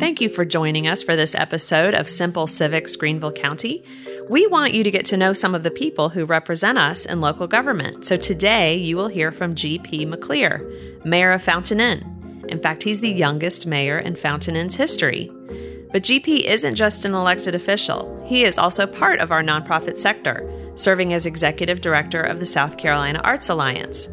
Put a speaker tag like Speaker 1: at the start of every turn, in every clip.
Speaker 1: Thank you for joining us for this episode of Simple Civics Greenville County. We want you to get to know some of the people who represent us in local government. So today you will hear from GP McLeer, Mayor of Fountain Inn. In fact, he's the youngest mayor in Fountain Inn's history. But GP isn't just an elected official, he is also part of our nonprofit sector, serving as executive director of the South Carolina Arts Alliance.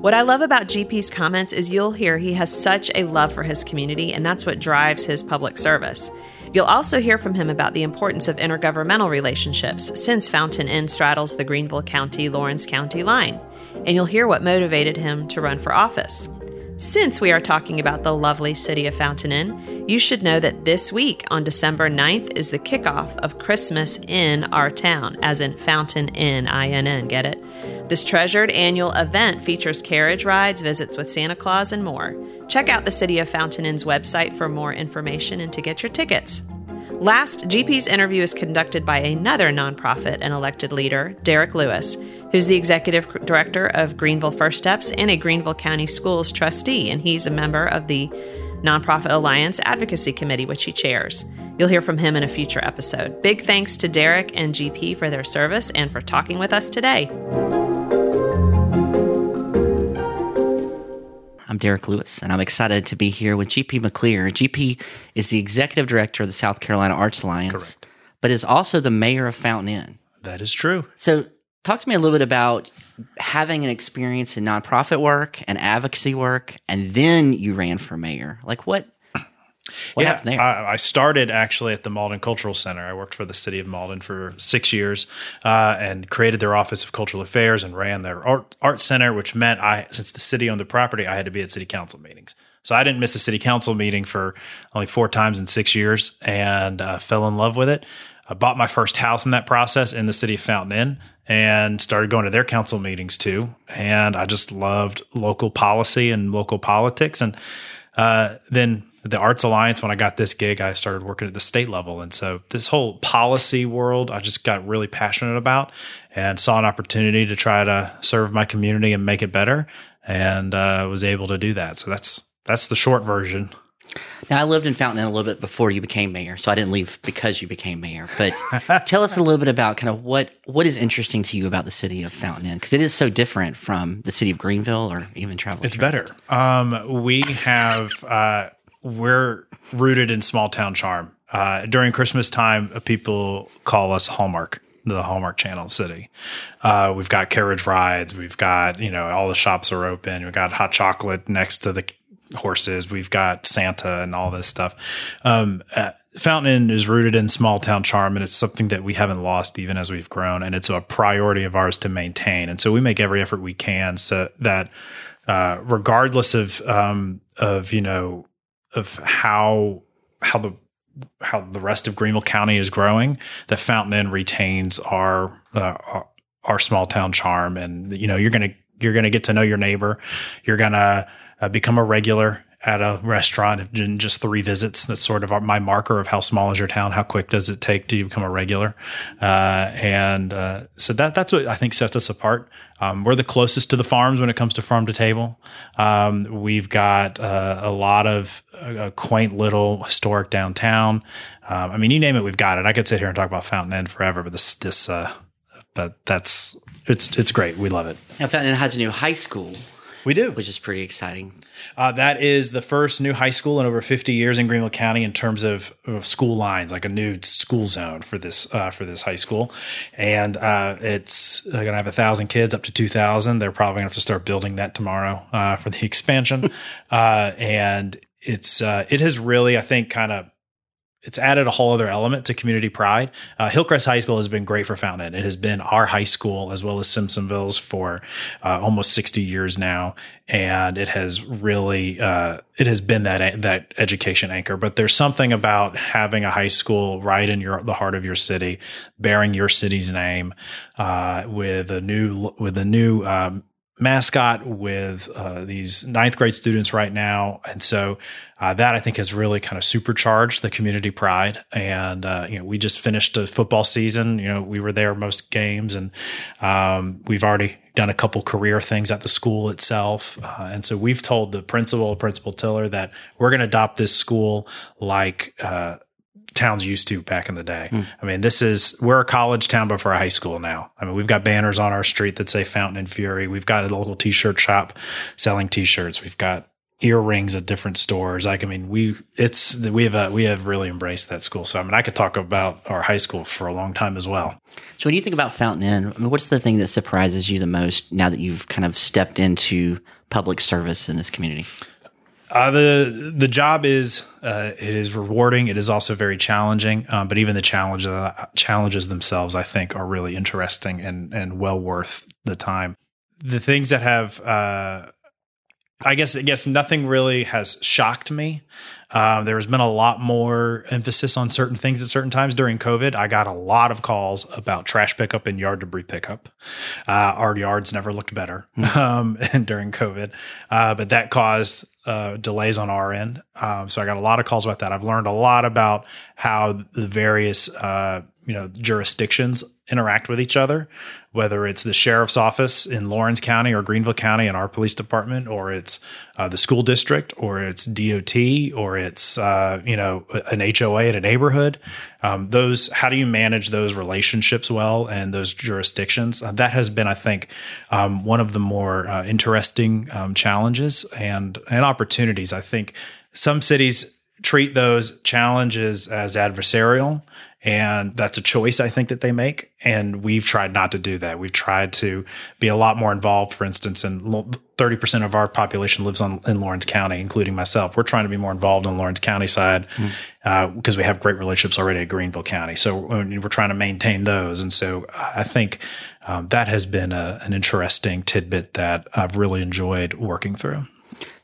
Speaker 1: What I love about GP's comments is you'll hear he has such a love for his community, and that's what drives his public service. You'll also hear from him about the importance of intergovernmental relationships since Fountain Inn straddles the Greenville County Laurens County line, and you'll hear what motivated him to run for office. Since we are talking about the lovely city of Fountain Inn, you should know that this week on December 9th is the kickoff of Christmas in our town, as in Fountain Inn, I-N-N, get it? This treasured annual event features carriage rides, visits with Santa Claus, and more. Check out the City of Fountain Inn's website for more information and to get your tickets. Last, GP's interview is conducted by another nonprofit and elected leader, Derek Lewis, who's the executive director of Greenville First Steps and a Greenville County Schools trustee, and he's a member of the Nonprofit Alliance Advocacy Committee, which he chairs. You'll hear from him in a future episode. Big thanks to Derek and GP for their service and for talking with us today.
Speaker 2: Derek Lewis, and I'm excited to be here with GP McLeer. GP is the executive director of the South Carolina Arts Alliance,
Speaker 3: Correct.
Speaker 2: but is also the mayor of Fountain Inn.
Speaker 3: That is true.
Speaker 2: So, talk to me a little bit about having an experience in nonprofit work and advocacy work, and then you ran for mayor. Like, what? What
Speaker 3: yeah,
Speaker 2: happened there?
Speaker 3: I, I started actually at the Mauldin Cultural Center. I worked for the city of Mauldin for six years uh, and created their Office of Cultural Affairs and ran their art, art center, which meant I, since the city owned the property, I had to be at city council meetings. So I didn't miss a city council meeting for only four times in six years and uh, fell in love with it. I bought my first house in that process in the city of Fountain Inn and started going to their council meetings too. And I just loved local policy and local politics. And uh, then the Arts Alliance, when I got this gig, I started working at the state level. And so this whole policy world, I just got really passionate about and saw an opportunity to try to serve my community and make it better. And uh, was able to do that. So that's that's the short version.
Speaker 2: now, I lived in Fountain Inn a little bit before you became mayor, so I didn't leave because you became mayor. But tell us a little bit about kind of what what is interesting to you about the city of Fountain Inn because it is so different from the city of Greenville or even Travel.
Speaker 3: It's
Speaker 2: Trust.
Speaker 3: better. Um, we have uh, we're rooted in small town charm. Uh, during Christmas time, uh, people call us Hallmark, the Hallmark Channel City. Uh, we've got carriage rides. We've got you know all the shops are open. We've got hot chocolate next to the horses. We've got Santa and all this stuff. Um, uh, Fountain is rooted in small town charm, and it's something that we haven't lost even as we've grown, and it's a priority of ours to maintain. And so we make every effort we can so that, uh, regardless of um, of you know of how how the how the rest of Greenville County is growing, that Fountain Inn retains our uh, our, small town charm, and you know you're gonna you're gonna get to know your neighbor, you're gonna uh, become a regular at a restaurant in just three visits. That's sort of my marker of how small is your town, how quick does it take to become a regular, uh, and uh, so that that's what I think sets us apart. Um, we're the closest to the farms when it comes to farm to table. Um, we've got uh, a lot of uh, quaint little historic downtown. Um, I mean, you name it, we've got it. I could sit here and talk about Fountain Inn forever, but this this uh, but that's it's it's great. We love it.
Speaker 2: Now, Fountain has a new high school,
Speaker 3: We do.
Speaker 2: which is pretty exciting.
Speaker 3: Uh, that is the first new high school in over 50 years in Greenville County in terms of, of school lines, like a new school zone for this uh, for this high school, and uh, it's going to have a thousand kids, up to 2,000. They're probably going to have to start building that tomorrow uh, for the expansion, uh, and it's uh, it has really, I think, kind of it's added a whole other element to community pride. Uh, Hillcrest High School has been great for Fountain It has been our high school as well as Simpsonville's for uh, almost 60 years now. And it has really, uh, it has been that, that education anchor. But there's something about having a high school right in your, the heart of your city, bearing your city's name, uh, with a new, with a new, um, mascot with uh, these ninth grade students right now, and so uh, that I think has really kind of supercharged the community pride. And uh, you know, we just finished a football season. You know, we were there most games, and um, we've already done a couple career things at the school itself. Uh, and so we've told the principal, Principal Tiller, that we're going to adopt this school like uh, towns used to back in the day. Mm. I mean, this is we're a college town, but for a high school now. I mean, we've got banners on our street that say Fountain and Fury. We've got a local T-shirt shop selling T-shirts. We've got earrings at different stores. Like, I mean, we it's we have a, we have really embraced that school. So, I mean, I could talk about our high school for a long time as well.
Speaker 2: So, when you think about Fountain Inn, I mean, what's the thing that surprises you the most now that you've kind of stepped into public service in this community?
Speaker 3: Uh, the the job is uh, it is rewarding. It is also very challenging. Um, but even the challenge uh, challenges themselves, I think, are really interesting and and well worth the time. The things that have, uh, I guess, I guess nothing really has shocked me. Um, there has been a lot more emphasis on certain things at certain times during COVID. I got a lot of calls about trash pickup and yard debris pickup. Uh, our yards never looked better mm-hmm. um, during COVID, uh, but that caused uh, delays on our end. Um, so I got a lot of calls about that. I've learned a lot about how the various uh, you know jurisdictions interact with each other, whether it's the sheriff's office in Laurens County or Greenville County and our police department, or it's uh, the school district, or it's DOT, or it's uh, you know an HOA in a neighborhood. Um, those how do you manage those relationships well and those jurisdictions? Uh, that has been, I think, um, one of the more uh, interesting um, challenges and and opportunities. I think some cities treat those challenges as adversarial and that's a choice I think that they make. And we've tried not to do that. We've tried to be a lot more involved. For instance, and 30% of our population lives on, in Laurens County, including myself. We're trying to be more involved on Laurens County side mm. uh, because we have great relationships already at Greenville County. So we're trying to maintain those. And so I think um, that has been a, an interesting tidbit that I've really enjoyed working through.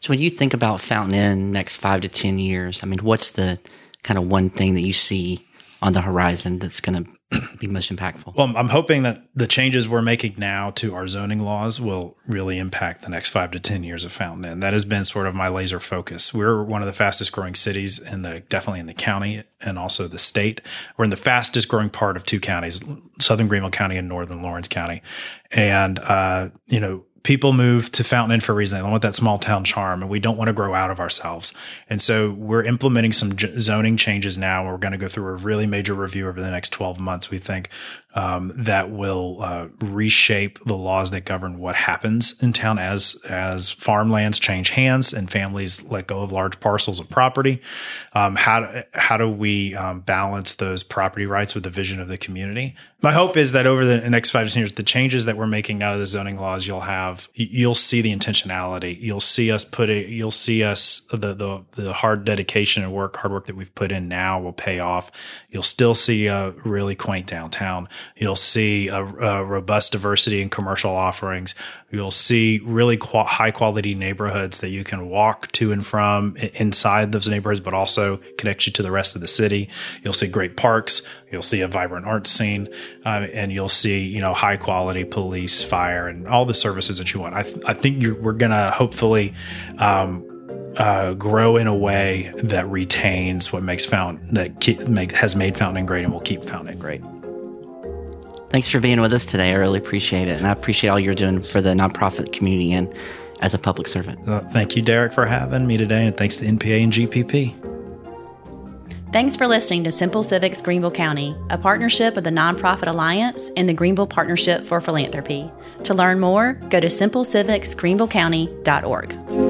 Speaker 2: So when you think about Fountain Inn next five to 10 years, I mean, what's the kind of one thing that you see on the horizon that's going to be most impactful?
Speaker 3: Well, I'm hoping that the changes we're making now to our zoning laws will really impact the next five to 10 years of Fountain Inn. That has been sort of my laser focus. We're one of the fastest growing cities in the, definitely in the county and also the state. We're in the fastest growing part of two counties, Southern Greenville County and Northern Laurens County. And, uh, you know, people move to Fountain Inn for a reason. They want that small town charm, and we don't want to grow out of ourselves. And so we're implementing some zoning changes now. We're going to go through a really major review over the next 12 months, we think, um, that will uh, reshape the laws that govern what happens in town as as farmlands change hands and families let go of large parcels of property. Um, how do, how do we um, balance those property rights with the vision of the community? My hope is that over the next five years, the changes that we're making out of the zoning laws, you'll have you'll see the intentionality. You'll see us put it. You'll see us the the the hard dedication and work, hard work that we've put in now will pay off. You'll still see a really quaint downtown You'll see a, a robust diversity in commercial offerings. You'll see really qu- high quality neighborhoods that you can walk to and from inside those neighborhoods, but also connect you to the rest of the city. You'll see great parks. You'll see a vibrant art scene, uh, and you'll see you know high quality police, fire, and all the services that you want. I, th- I think we're gonna hopefully. Um, uh, grow in a way that retains what makes Fountain that ke- make, has made Fountain great and will keep Fountain great.
Speaker 2: Thanks for being with us today. I really appreciate it. And I appreciate all you're doing for the nonprofit community and as a public servant.
Speaker 3: Well, thank you, Derek, for having me today. And thanks to NPA and GPP.
Speaker 1: Thanks for listening to Simple Civics Greenville County, a partnership of the Nonprofit Alliance and the Greenville Partnership for Philanthropy. To learn more, go to simplecivicsgreenvillecounty.org.